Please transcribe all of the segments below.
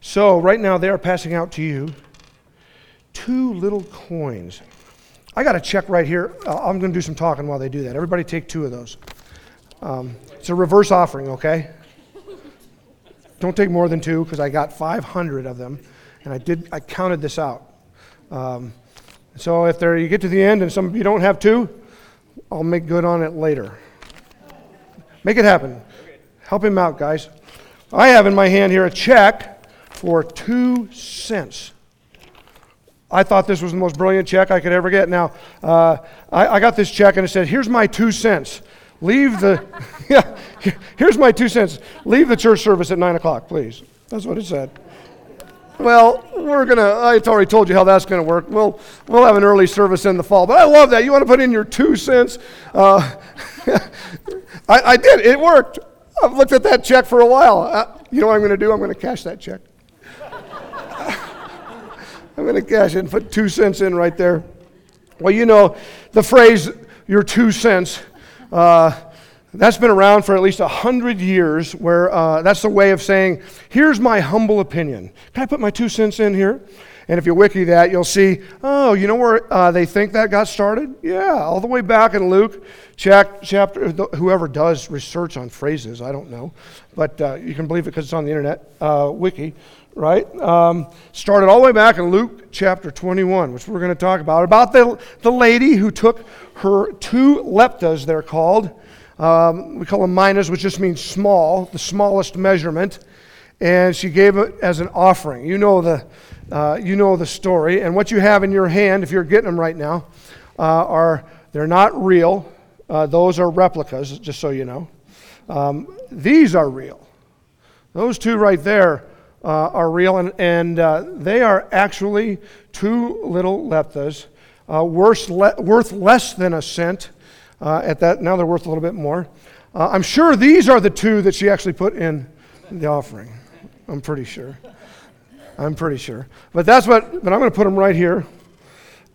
So, right now, they are passing out to you two little coins. I got a check right here. Uh, I'm going to do some talking while they do that. Everybody take two of those. Um, it's a reverse offering, okay? Don't take more than two because I got 500 of them, and I did. I counted this out. Um, so if there you get to the end and some of you don't have two, I'll make good on it later. Make it happen. Help him out, guys. I have in my hand here a check for two cents. I thought this was the most brilliant check I could ever get. Now, uh, I, I, got this check and it said, Here's my two cents. Leave the, yeah, here's my two cents. Leave the church service at 9 o'clock, please. That's what it said. Well, we're going to, I already told you how that's going to work. We'll, we'll have an early service in the fall. But I love that. You want to put in your two cents? Uh, I, I, did. It worked. I've looked at that check for a while. Uh, you know what I'm going to do? I'm going to cash that check. I'm going to cash and put two cents in right there. Well, you know, the phrase, your two cents, uh, that's been around for at least 100 years, where uh, that's the way of saying, here's my humble opinion. Can I put my two cents in here? And if you wiki that, you'll see, oh, you know where uh, they think that got started? Yeah, all the way back in Luke, chapter, whoever does research on phrases, I don't know, but uh, you can believe it because it's on the internet, uh, wiki right? Um, started all the way back in Luke chapter 21, which we're going to talk about, about the, the lady who took her two leptas, they're called. Um, we call them minas, which just means small, the smallest measurement. And she gave it as an offering. You know the, uh, you know the story. And what you have in your hand, if you're getting them right now, uh, are they're not real. Uh, those are replicas, just so you know. Um, these are real. Those two right there uh, are real, and, and uh, they are actually two little leptas, uh, worth, le- worth less than a cent. Uh, at that, now they're worth a little bit more. Uh, I'm sure these are the two that she actually put in the offering. I'm pretty sure. I'm pretty sure. But that's what. But I'm going to put them right here,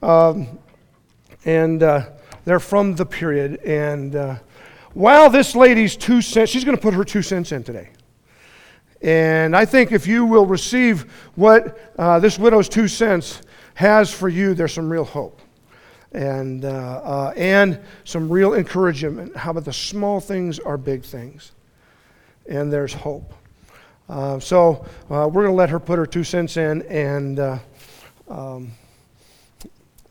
um, and uh, they're from the period. And while this lady's two cents, she's going to put her two cents in today. And I think if you will receive what uh, this widow's two cents has for you, there's some real hope and, uh, uh, and some real encouragement. How about the small things are big things? And there's hope. Uh, so uh, we're going to let her put her two cents in and, uh, um,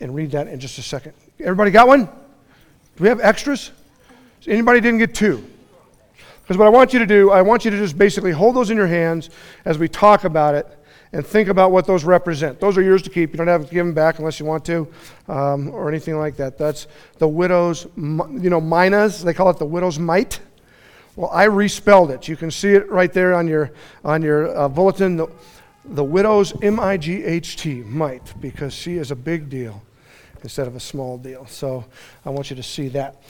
and read that in just a second. Everybody got one? Do we have extras? Anybody didn't get two? Because what I want you to do, I want you to just basically hold those in your hands as we talk about it and think about what those represent. Those are yours to keep. You don't have to give them back unless you want to um, or anything like that. That's the widow's, you know, minas. They call it the widow's mite. Well, I respelled it. You can see it right there on your, on your uh, bulletin. The, the widow's M I G H T, might, because she is a big deal instead of a small deal. So I want you to see that.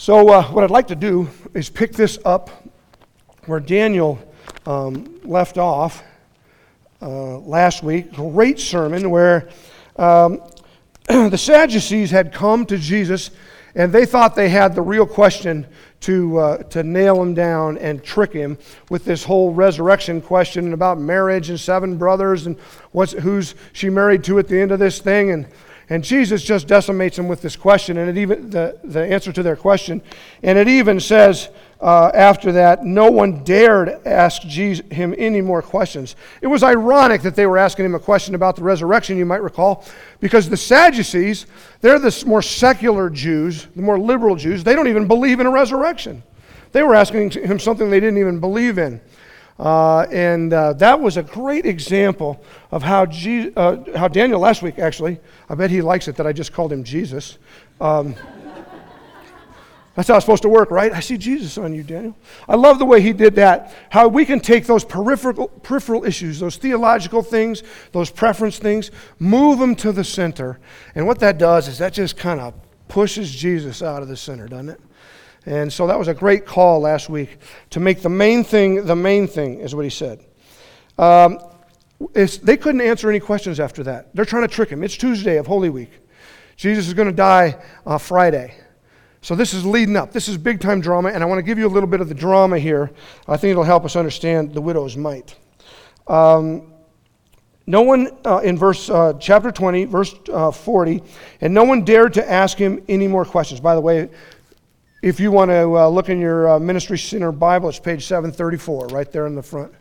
So, uh, what I'd like to do is pick this up where Daniel um, left off uh, last week. Great sermon where um, the Sadducees had come to Jesus and they thought they had the real question to, uh, to nail him down and trick him with this whole resurrection question about marriage and seven brothers and what's, who's she married to at the end of this thing. And and Jesus just decimates them with this question, and it even the, the answer to their question. And it even says uh, after that, no one dared ask Jesus, him any more questions. It was ironic that they were asking him a question about the resurrection, you might recall, because the Sadducees, they're the more secular Jews, the more liberal Jews, they don't even believe in a resurrection. They were asking him something they didn't even believe in. Uh, and uh, that was a great example of how, Je- uh, how Daniel last week, actually, I bet he likes it that I just called him Jesus. Um, that's how it's supposed to work, right? I see Jesus on you, Daniel. I love the way he did that. How we can take those peripheral, peripheral issues, those theological things, those preference things, move them to the center. And what that does is that just kind of pushes Jesus out of the center, doesn't it? And so that was a great call last week to make the main thing the main thing, is what he said. Um, they couldn't answer any questions after that. They're trying to trick him. It's Tuesday of Holy Week. Jesus is going to die uh, Friday. So this is leading up. This is big time drama, and I want to give you a little bit of the drama here. I think it'll help us understand the widow's mite. Um, no one, uh, in verse uh, chapter 20, verse uh, 40, and no one dared to ask him any more questions. By the way, if you want to uh, look in your uh, Ministry Center Bible, it's page 734, right there in the front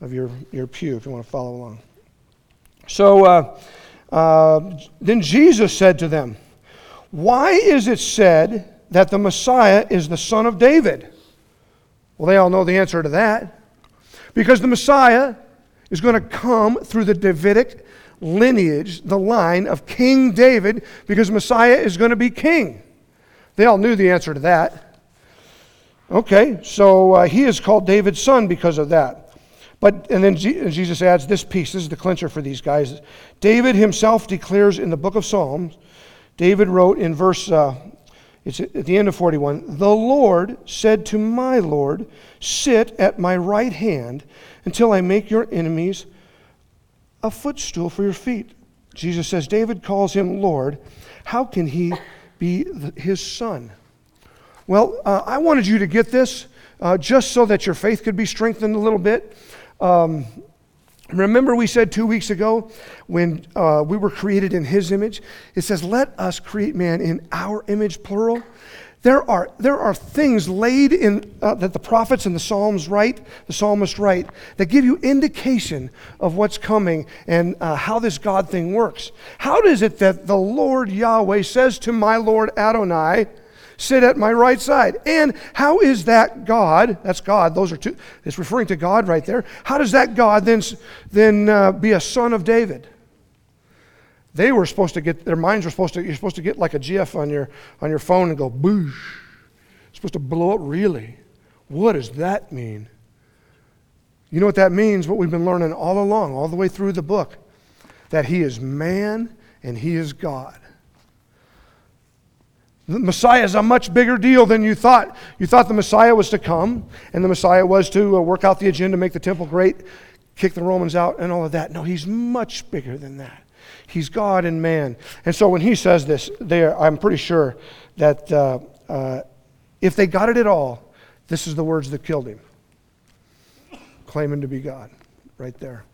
of your, your pew, if you want to follow along. So uh, then Jesus said to them, Why is it said that the Messiah is the son of David? Well, they all know the answer to that. Because the Messiah is going to come through the Davidic lineage, the line of King David, because Messiah is going to be king. They all knew the answer to that. Okay, so uh, he is called David's son because of that. But, and then Jesus adds this piece, this is the clincher for these guys. David himself declares in the book of Psalms, David wrote in verse, uh, it's at the end of 41, The Lord said to my Lord, Sit at my right hand until I make your enemies a footstool for your feet. Jesus says, David calls him Lord. How can he be his son? Well, uh, I wanted you to get this uh, just so that your faith could be strengthened a little bit. Um, remember, we said two weeks ago when uh, we were created in his image? It says, Let us create man in our image, plural. There are, there are things laid in uh, that the prophets and the Psalms write, the psalmist write, that give you indication of what's coming and uh, how this God thing works. How does it that the Lord Yahweh says to my Lord Adonai, sit at my right side? And how is that God, that's God, those are two, it's referring to God right there. How does that God then, then uh, be a son of David? They were supposed to get, their minds were supposed to, you're supposed to get like a GIF on your, on your phone and go boosh. It's supposed to blow up really. What does that mean? You know what that means? What we've been learning all along, all the way through the book that he is man and he is God. The Messiah is a much bigger deal than you thought. You thought the Messiah was to come, and the Messiah was to uh, work out the agenda, make the temple great, kick the Romans out, and all of that. No, he's much bigger than that. He's God and man. And so when he says this, there, I'm pretty sure that uh, uh, if they got it at all, this is the words that killed him. Claiming to be God, right there.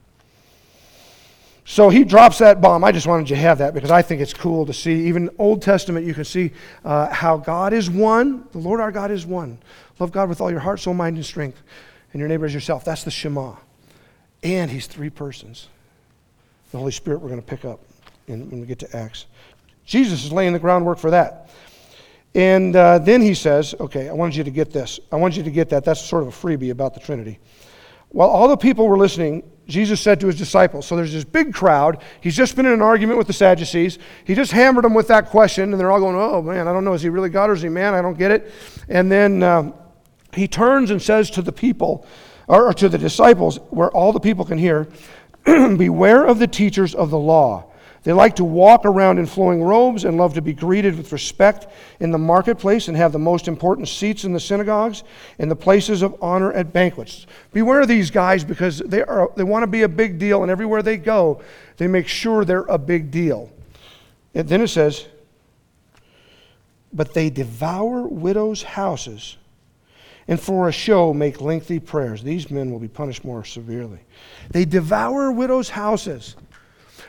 So he drops that bomb. I just wanted you to have that because I think it's cool to see. Even Old Testament, you can see uh, how God is one. The Lord our God is one. Love God with all your heart, soul, mind, and strength, and your neighbor as yourself. That's the Shema. And he's three persons the Holy Spirit we're going to pick up in, when we get to Acts. Jesus is laying the groundwork for that. And uh, then he says, okay, I wanted you to get this. I want you to get that. That's sort of a freebie about the Trinity. While all the people were listening, Jesus said to his disciples, so there's this big crowd. He's just been in an argument with the Sadducees. He just hammered them with that question, and they're all going, oh man, I don't know, is he really God or is he man? I don't get it. And then uh, he turns and says to the people, or, or to the disciples, where all the people can hear, Beware of the teachers of the law. They like to walk around in flowing robes and love to be greeted with respect in the marketplace and have the most important seats in the synagogues and the places of honor at banquets. Beware of these guys because they, are, they want to be a big deal, and everywhere they go, they make sure they're a big deal. And then it says, But they devour widows' houses and for a show make lengthy prayers. These men will be punished more severely. They devour widows' houses.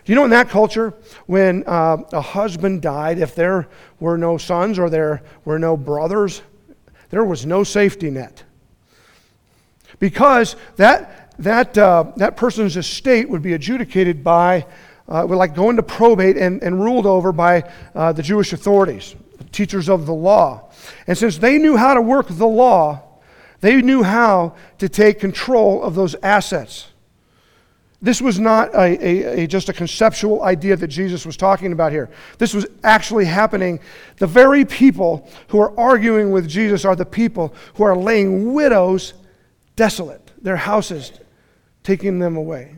Do you know in that culture, when uh, a husband died, if there were no sons or there were no brothers, there was no safety net. Because that, that, uh, that person's estate would be adjudicated by, uh, would like go into probate and, and ruled over by uh, the Jewish authorities, teachers of the law. And since they knew how to work the law, they knew how to take control of those assets. This was not a, a, a, just a conceptual idea that Jesus was talking about here. This was actually happening. The very people who are arguing with Jesus are the people who are laying widows desolate, their houses, taking them away.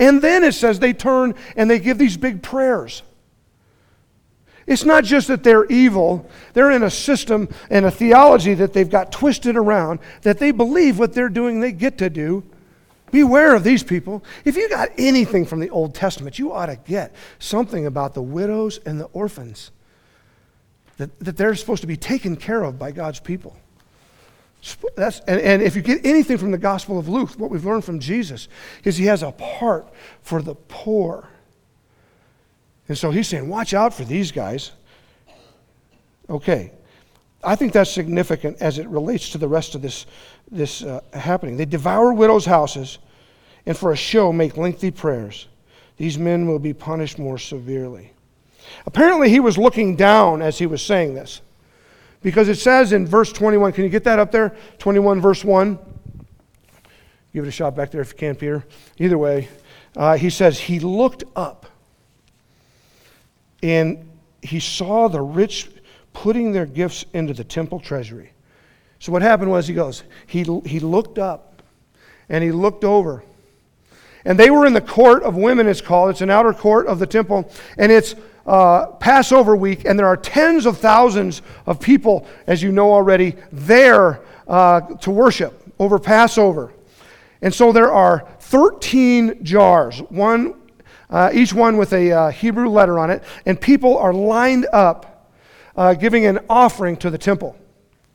And then it says they turn and they give these big prayers. It's not just that they're evil, they're in a system and a theology that they've got twisted around that they believe what they're doing they get to do. Beware of these people. If you got anything from the Old Testament, you ought to get something about the widows and the orphans, that, that they're supposed to be taken care of by God's people. That's, and, and if you get anything from the Gospel of Luke, what we've learned from Jesus is he has a part for the poor. And so he's saying, watch out for these guys. Okay. I think that's significant as it relates to the rest of this, this uh, happening. They devour widows' houses and for a show make lengthy prayers. These men will be punished more severely. Apparently, he was looking down as he was saying this. Because it says in verse 21, can you get that up there? 21, verse 1. Give it a shot back there if you can, Peter. Either way, uh, he says, He looked up and he saw the rich putting their gifts into the temple treasury. So what happened was he goes, he, he looked up and he looked over. And they were in the court of women, it's called. It's an outer court of the temple. And it's uh, Passover week, and there are tens of thousands of people, as you know already, there uh, to worship over Passover. And so there are 13 jars, one, uh, each one with a uh, Hebrew letter on it, and people are lined up uh, giving an offering to the temple,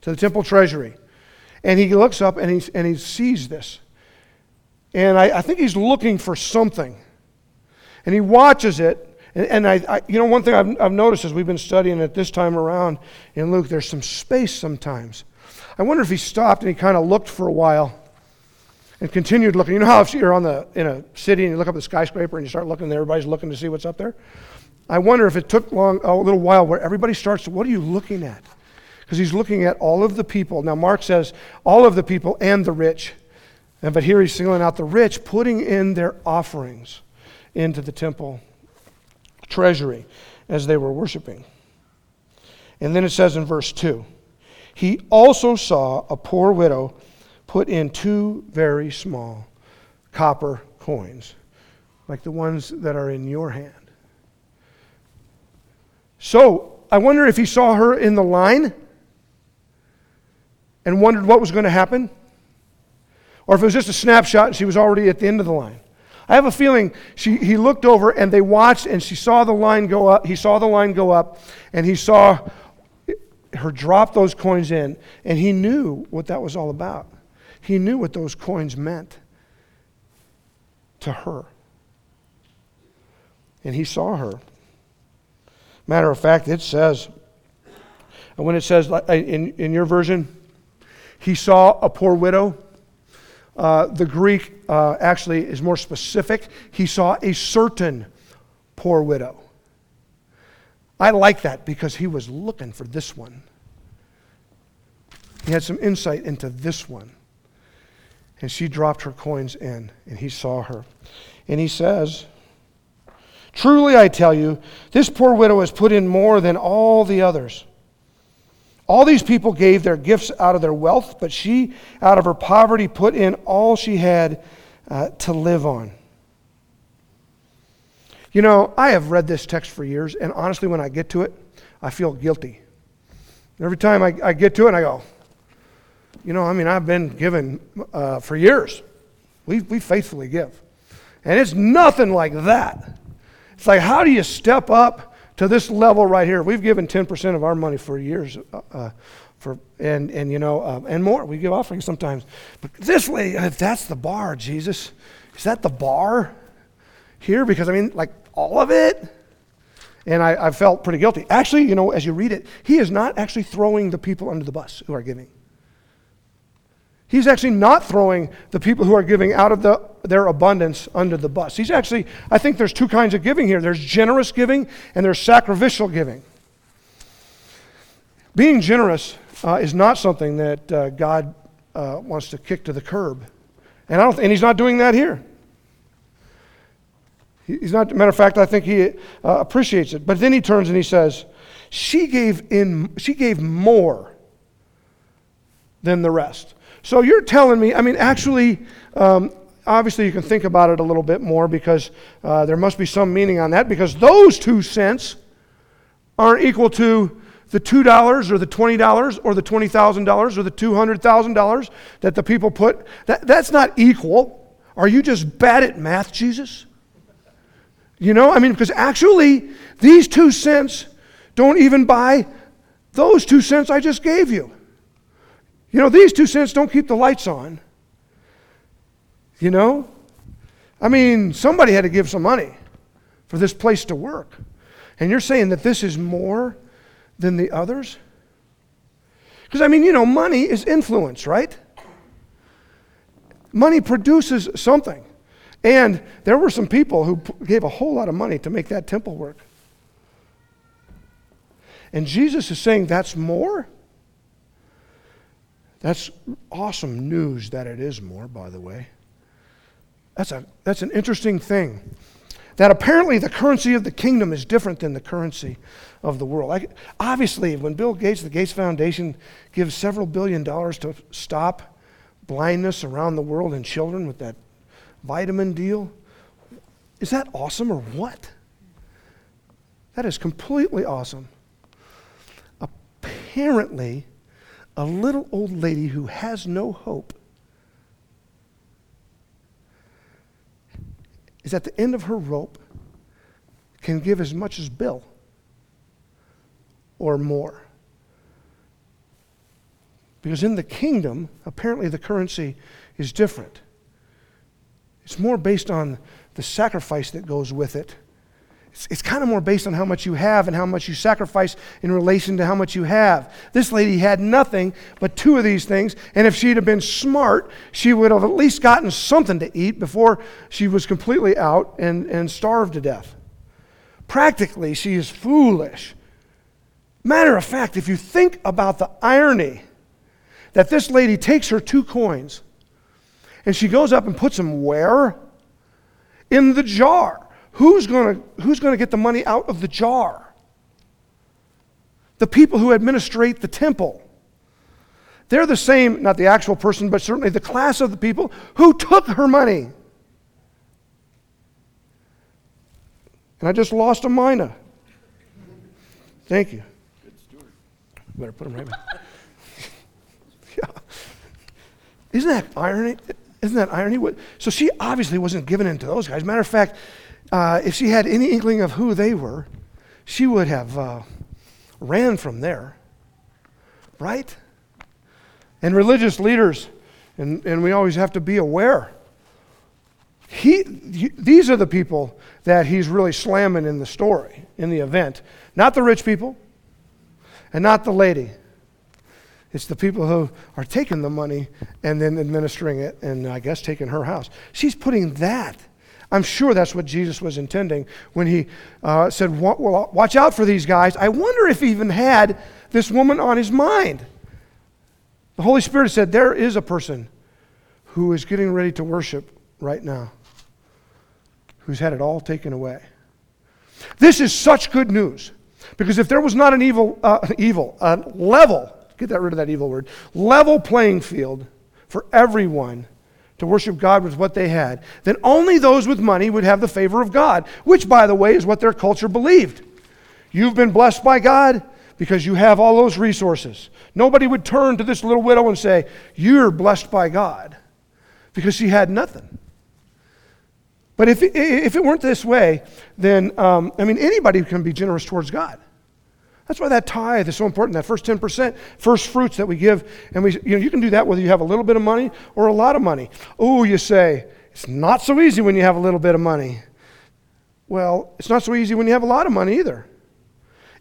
to the temple treasury. And he looks up and he, and he sees this. And I, I think he's looking for something. And he watches it and, and I, I, you know, one thing I've, I've noticed as we've been studying it this time around in Luke, there's some space sometimes. I wonder if he stopped and he kind of looked for a while and continued looking. You know how if you're on the, in a city and you look up the skyscraper and you start looking and everybody's looking to see what's up there? I wonder if it took long, a little while where everybody starts what are you looking at? Because he's looking at all of the people. Now, Mark says all of the people and the rich. And, but here he's singling out the rich, putting in their offerings into the temple treasury as they were worshiping. And then it says in verse 2 He also saw a poor widow put in two very small copper coins, like the ones that are in your hand. So I wonder if he saw her in the line and wondered what was going to happen, or if it was just a snapshot and she was already at the end of the line. I have a feeling she, he looked over and they watched and she saw the line go up. He saw the line go up and he saw her drop those coins in and he knew what that was all about. He knew what those coins meant to her. And he saw her. Matter of fact, it says, and when it says in, in your version, he saw a poor widow uh, the Greek uh, actually is more specific. He saw a certain poor widow. I like that because he was looking for this one. He had some insight into this one. And she dropped her coins in, and he saw her. And he says, Truly I tell you, this poor widow has put in more than all the others. All these people gave their gifts out of their wealth, but she, out of her poverty, put in all she had uh, to live on. You know, I have read this text for years, and honestly, when I get to it, I feel guilty. Every time I, I get to it, I go, you know, I mean, I've been given uh, for years. We, we faithfully give. And it's nothing like that. It's like, how do you step up to this level right here. We've given 10% of our money for years. Uh, uh, for, and, and, you know, uh, and more. We give offerings sometimes. But this way, if that's the bar, Jesus, is that the bar here? Because, I mean, like all of it? And I, I felt pretty guilty. Actually, you know, as you read it, he is not actually throwing the people under the bus who are giving. He's actually not throwing the people who are giving out of the, their abundance under the bus. He's actually, I think there's two kinds of giving here there's generous giving and there's sacrificial giving. Being generous uh, is not something that uh, God uh, wants to kick to the curb. And, I don't, and he's not doing that here. He's not, matter of fact, I think he uh, appreciates it. But then he turns and he says, she gave, in, she gave more than the rest. So you're telling me, I mean, actually, um, obviously you can think about it a little bit more because uh, there must be some meaning on that because those two cents aren't equal to the $2 or the $20 or the $20,000 or the $200,000 that the people put. That, that's not equal. Are you just bad at math, Jesus? You know, I mean, because actually, these two cents don't even buy those two cents I just gave you. You know, these two cents don't keep the lights on. You know? I mean, somebody had to give some money for this place to work. And you're saying that this is more than the others? Because, I mean, you know, money is influence, right? Money produces something. And there were some people who gave a whole lot of money to make that temple work. And Jesus is saying that's more? That's awesome news that it is more, by the way. That's, a, that's an interesting thing. That apparently the currency of the kingdom is different than the currency of the world. I, obviously, when Bill Gates, the Gates Foundation, gives several billion dollars to stop blindness around the world in children with that vitamin deal, is that awesome or what? That is completely awesome. Apparently, a little old lady who has no hope is at the end of her rope can give as much as Bill or more. Because in the kingdom, apparently the currency is different. It's more based on the sacrifice that goes with it it's, it's kind of more based on how much you have and how much you sacrifice in relation to how much you have. This lady had nothing but two of these things, and if she'd have been smart, she would have at least gotten something to eat before she was completely out and, and starved to death. Practically, she is foolish. Matter of fact, if you think about the irony that this lady takes her two coins and she goes up and puts them where? In the jar. Who's going who's to get the money out of the jar? The people who administrate the temple. They're the same, not the actual person, but certainly the class of the people who took her money. And I just lost a mina. Thank you. Good steward. Better put them right back. yeah. Isn't that irony? Isn't that irony? So she obviously wasn't given in to those guys. Matter of fact, uh, if she had any inkling of who they were, she would have uh, ran from there. Right? And religious leaders, and, and we always have to be aware. He, he, these are the people that he's really slamming in the story, in the event. Not the rich people, and not the lady. It's the people who are taking the money and then administering it, and I guess taking her house. She's putting that I'm sure that's what Jesus was intending when he uh, said, well, Watch out for these guys. I wonder if he even had this woman on his mind. The Holy Spirit said, There is a person who is getting ready to worship right now, who's had it all taken away. This is such good news because if there was not an evil, uh, evil, a level, get that rid of that evil word, level playing field for everyone to worship God with what they had, then only those with money would have the favor of God, which, by the way, is what their culture believed. You've been blessed by God because you have all those resources. Nobody would turn to this little widow and say, You're blessed by God because she had nothing. But if if it weren't this way, then, um, I mean, anybody can be generous towards God. That's why that tithe is so important, that first 10%, first fruits that we give. And we, you know, you can do that whether you have a little bit of money or a lot of money. Oh, you say, it's not so easy when you have a little bit of money. Well, it's not so easy when you have a lot of money either.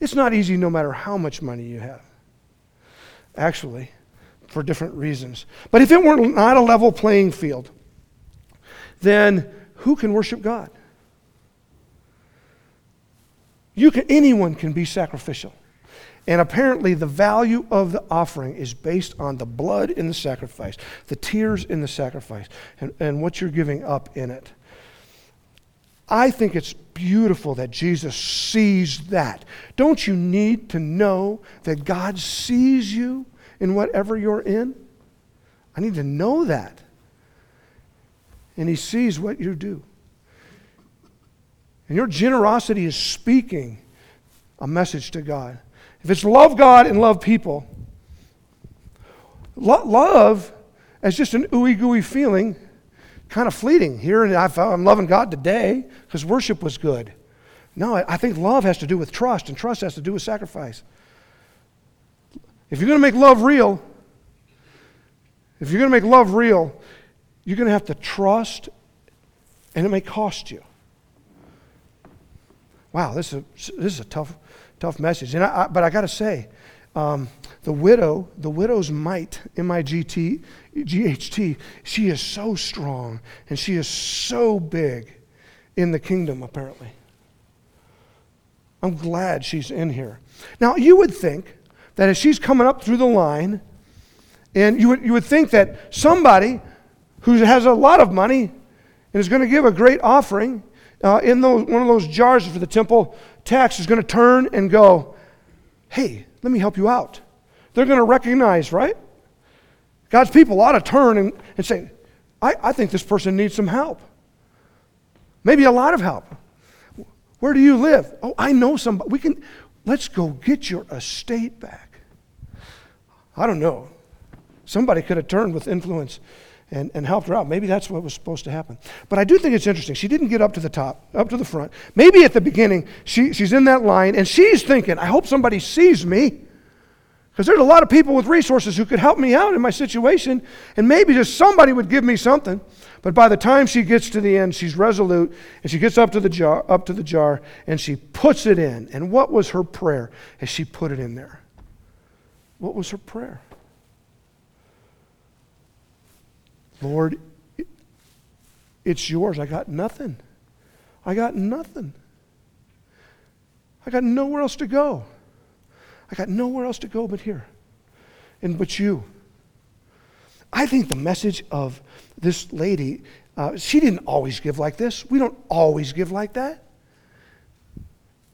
It's not easy no matter how much money you have, actually, for different reasons. But if it were not a level playing field, then who can worship God? You can, anyone can be sacrificial. And apparently, the value of the offering is based on the blood in the sacrifice, the tears in the sacrifice, and, and what you're giving up in it. I think it's beautiful that Jesus sees that. Don't you need to know that God sees you in whatever you're in? I need to know that. And He sees what you do. And your generosity is speaking a message to God. If it's love God and love people, lo- love as just an ooey gooey feeling, kind of fleeting. Here and I'm loving God today because worship was good. No, I think love has to do with trust, and trust has to do with sacrifice. If you're going to make love real, If you're going to make love real, you're going to have to trust, and it may cost you. Wow, this is a, this is a tough, tough message. And I, I, but I got to say, um, the widow, the widow's might, M-I-G-T, G-H-T, she is so strong and she is so big in the kingdom, apparently. I'm glad she's in here. Now, you would think that as she's coming up through the line, and you would, you would think that somebody who has a lot of money and is going to give a great offering uh, in those, one of those jars for the temple tax is going to turn and go, Hey, let me help you out. They're going to recognize, right? God's people ought to turn and, and say, I, I think this person needs some help. Maybe a lot of help. Where do you live? Oh, I know somebody. We can, let's go get your estate back. I don't know. Somebody could have turned with influence and, and helped her out. Maybe that's what was supposed to happen. But I do think it's interesting. She didn't get up to the top, up to the front. Maybe at the beginning, she, she's in that line and she's thinking, I hope somebody sees me. Because there's a lot of people with resources who could help me out in my situation, and maybe just somebody would give me something. But by the time she gets to the end, she's resolute, and she gets up to the jar, up to the jar, and she puts it in. And what was her prayer as she put it in there? What was her prayer? Lord, it's yours. I got nothing. I got nothing. I got nowhere else to go. I got nowhere else to go but here and but you. I think the message of this lady, uh, she didn't always give like this. We don't always give like that.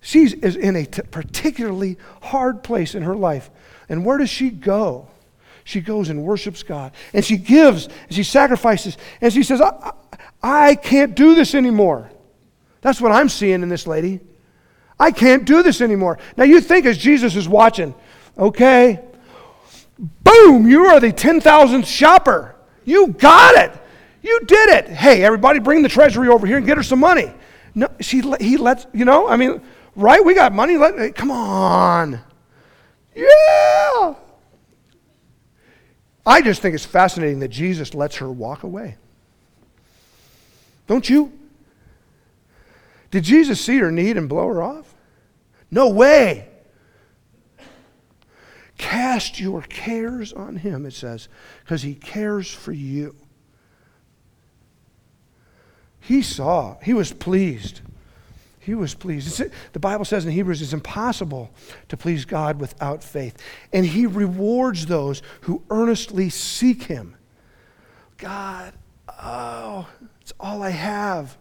She's is in a t- particularly hard place in her life. And where does she go? She goes and worships God. And she gives, and she sacrifices, and she says, I, I, I can't do this anymore. That's what I'm seeing in this lady. I can't do this anymore. Now you think as Jesus is watching, okay, boom, you are the 10,000th shopper. You got it. You did it. Hey, everybody, bring the treasury over here and get her some money. No, she, he lets, you know, I mean, right? We got money. Let, come on. Yeah. I just think it's fascinating that Jesus lets her walk away. Don't you? Did Jesus see her need and blow her off? No way. Cast your cares on him, it says, because he cares for you. He saw, he was pleased. He was pleased. It's, the Bible says in Hebrews it's impossible to please God without faith. And he rewards those who earnestly seek him. God, oh, it's all I have.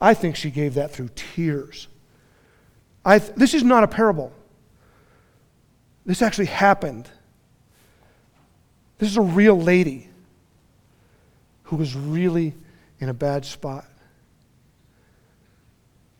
I think she gave that through tears. I th- this is not a parable. This actually happened. This is a real lady who was really in a bad spot.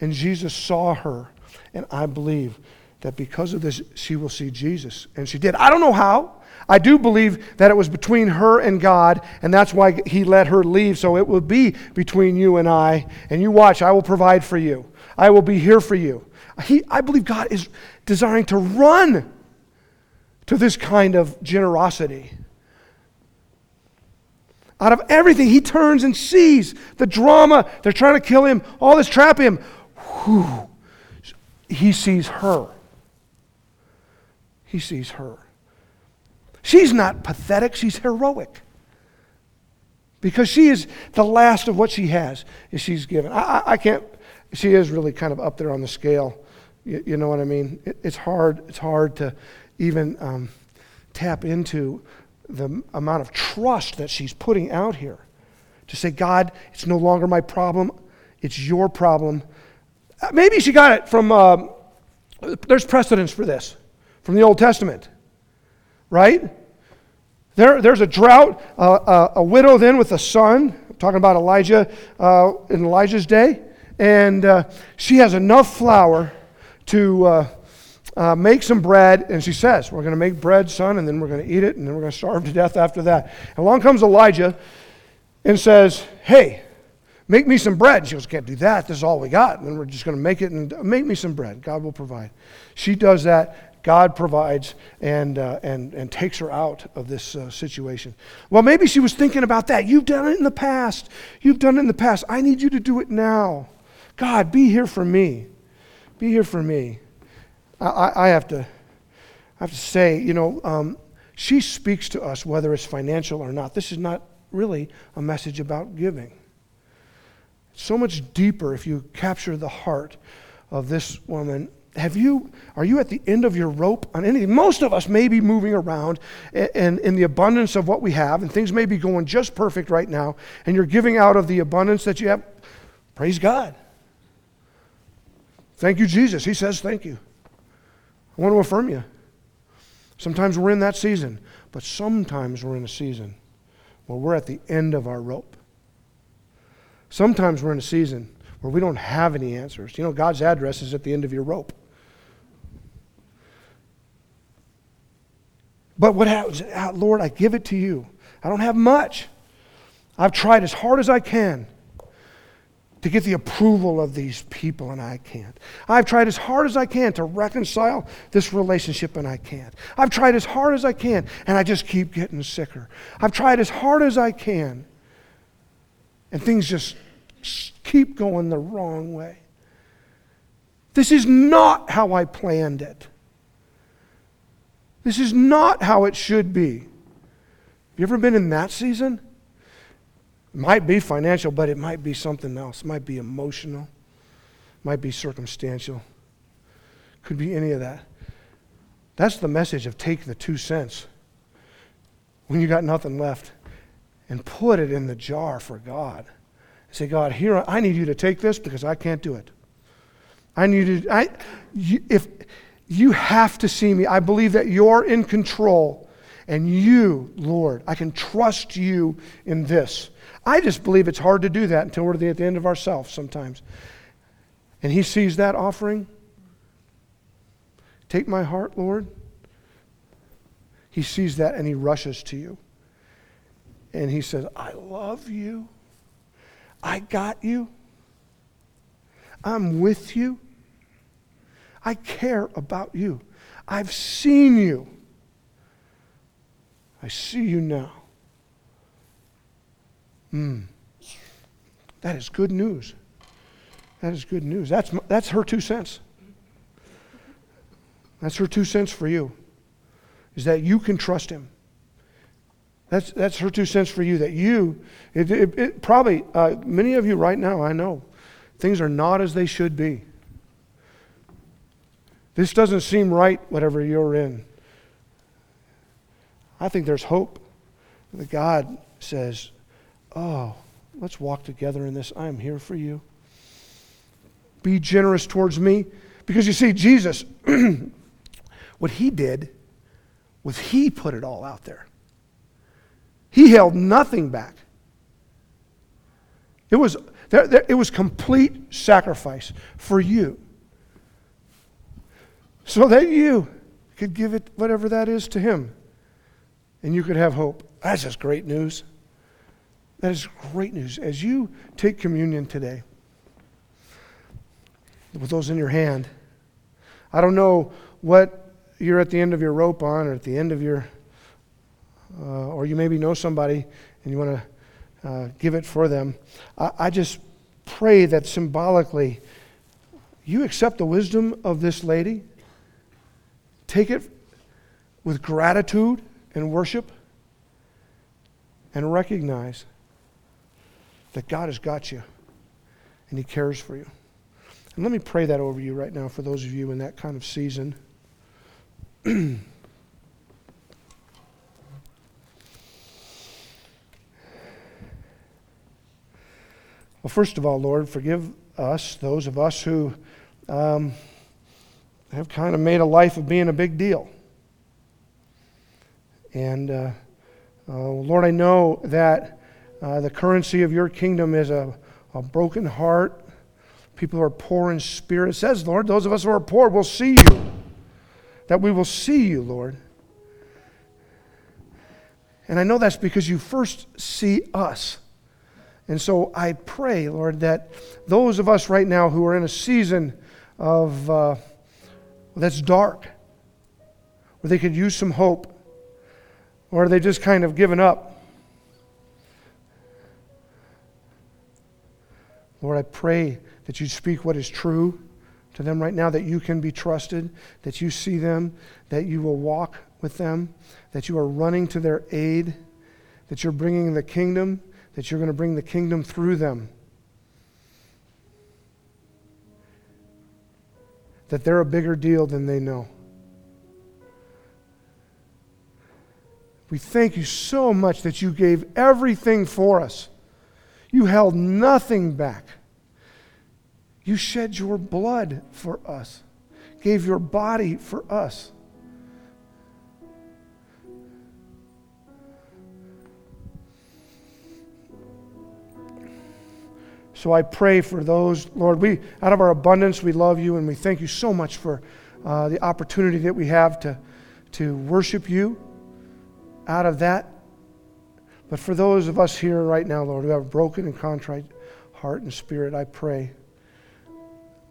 And Jesus saw her, and I believe that because of this, she will see Jesus. And she did. I don't know how. I do believe that it was between her and God, and that's why he let her leave. So it will be between you and I. And you watch, I will provide for you, I will be here for you. He, I believe God is desiring to run to this kind of generosity. Out of everything, he turns and sees the drama. They're trying to kill him, all this trap him. Whew. He sees her. He sees her. She's not pathetic, she's heroic. Because she is the last of what she has, is she's given. I, I, I can't, she is really kind of up there on the scale. You, you know what I mean? It, it's hard, it's hard to even um, tap into the amount of trust that she's putting out here. To say, God, it's no longer my problem, it's your problem. Uh, maybe she got it from, uh, there's precedence for this from the Old Testament, right? There, there's a drought, uh, uh, a widow then with a son, I'm talking about Elijah uh, in Elijah's day, and uh, she has enough flour to uh, make some bread, and she says, We're going to make bread, son, and then we're going to eat it, and then we're going to starve to death after that. And along comes Elijah and says, Hey, make me some bread. She goes, Can't do that. This is all we got. And we're just going to make it and make me some bread. God will provide. She does that. God provides and, uh, and, and takes her out of this uh, situation. Well, maybe she was thinking about that. You've done it in the past. You've done it in the past. I need you to do it now. God, be here for me. Be here for me. I, I, I have to. I have to say, you know, um, she speaks to us whether it's financial or not. This is not really a message about giving. So much deeper if you capture the heart of this woman. Have you, are you at the end of your rope on anything? Most of us may be moving around and in the abundance of what we have, and things may be going just perfect right now, and you're giving out of the abundance that you have. Praise God. Thank you, Jesus. He says thank you. I want to affirm you. Sometimes we're in that season, but sometimes we're in a season where we're at the end of our rope. Sometimes we're in a season where we don't have any answers. You know, God's address is at the end of your rope. But what happens? Ah, Lord, I give it to you. I don't have much. I've tried as hard as I can to get the approval of these people, and I can't. I've tried as hard as I can to reconcile this relationship, and I can't. I've tried as hard as I can, and I just keep getting sicker. I've tried as hard as I can, and things just keep going the wrong way. This is not how I planned it. This is not how it should be. Have you ever been in that season? It might be financial, but it might be something else. It might be emotional, it might be circumstantial. Could be any of that. That's the message of take the two cents when you got nothing left and put it in the jar for God. Say, God, here I need you to take this because I can't do it. I need you. I, you, if you have to see me, I believe that you're in control, and you, Lord, I can trust you in this. I just believe it's hard to do that until we're at the end of ourselves sometimes. And He sees that offering. Take my heart, Lord. He sees that and He rushes to you. And He says, I love you. I got you. I'm with you. I care about you. I've seen you. I see you now. Hmm. That is good news. That is good news. That's, that's her two cents. That's her two cents for you, is that you can trust him. That's, that's her two cents for you, that you, it, it, it probably, uh, many of you right now, I know, things are not as they should be. This doesn't seem right, whatever you're in. I think there's hope that God says, Oh, let's walk together in this. I am here for you. Be generous towards me. Because you see, Jesus, what he did was he put it all out there. He held nothing back. It was, there, there, it was complete sacrifice for you. So that you could give it whatever that is to him. And you could have hope. That's just great news. That is great news. As you take communion today, with those in your hand, I don't know what you're at the end of your rope on or at the end of your, uh, or you maybe know somebody and you want to uh, give it for them. I, I just pray that symbolically you accept the wisdom of this lady, take it with gratitude and worship, and recognize that God has got you and He cares for you. And let me pray that over you right now for those of you in that kind of season. well, first of all, Lord, forgive us, those of us who um, have kind of made a life of being a big deal. And uh, uh, Lord, I know that uh, the currency of your kingdom is a, a broken heart. People who are poor in spirit. It says, Lord, those of us who are poor will see you. That we will see you, Lord. And I know that's because you first see us. And so I pray, Lord, that those of us right now who are in a season of uh, that's dark, where they could use some hope, or they just kind of given up? Lord, I pray that you speak what is true to them right now, that you can be trusted, that you see them, that you will walk with them, that you are running to their aid, that you're bringing the kingdom, that you're going to bring the kingdom through them. That they're a bigger deal than they know. We thank you so much that you gave everything for us. You held nothing back. You shed your blood for us, gave your body for us. So I pray for those, Lord. We, out of our abundance, we love you and we thank you so much for uh, the opportunity that we have to, to worship you out of that. But for those of us here right now, Lord, who have a broken and contrite heart and spirit, I pray